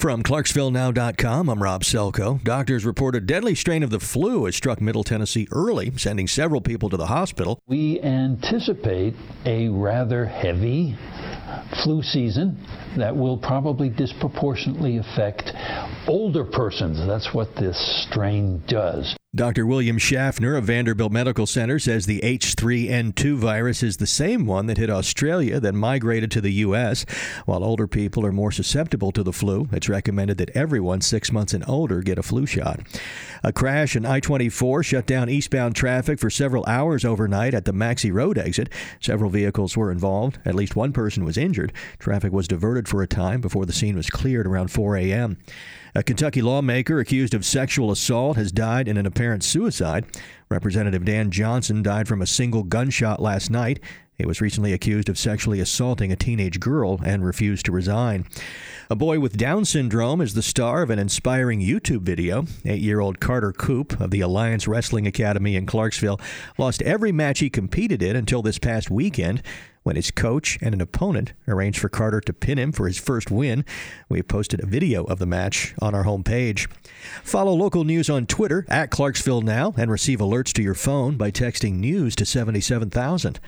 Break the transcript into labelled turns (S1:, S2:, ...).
S1: From ClarksvilleNow.com, I'm Rob Selko. Doctors report a deadly strain of the flu has struck Middle Tennessee early, sending several people to the hospital.
S2: We anticipate a rather heavy flu season that will probably disproportionately affect older persons. That's what this strain does.
S1: Dr. William Schaffner of Vanderbilt Medical Center says the H3N2 virus is the same one that hit Australia that migrated to the U.S. While older people are more susceptible to the flu, it's recommended that everyone six months and older get a flu shot. A crash in I 24 shut down eastbound traffic for several hours overnight at the Maxey Road exit. Several vehicles were involved. At least one person was injured. Traffic was diverted for a time before the scene was cleared around 4 a.m. A Kentucky lawmaker accused of sexual assault has died in an apparent suicide. Representative Dan Johnson died from a single gunshot last night. He was recently accused of sexually assaulting a teenage girl and refused to resign. A boy with Down syndrome is the star of an inspiring YouTube video. Eight year old Carter Coop of the Alliance Wrestling Academy in Clarksville lost every match he competed in until this past weekend when his coach and an opponent arranged for Carter to pin him for his first win. We have posted a video of the match on our homepage. Follow local news on Twitter at Clarksville Now and receive alerts to your phone by texting news to 77000.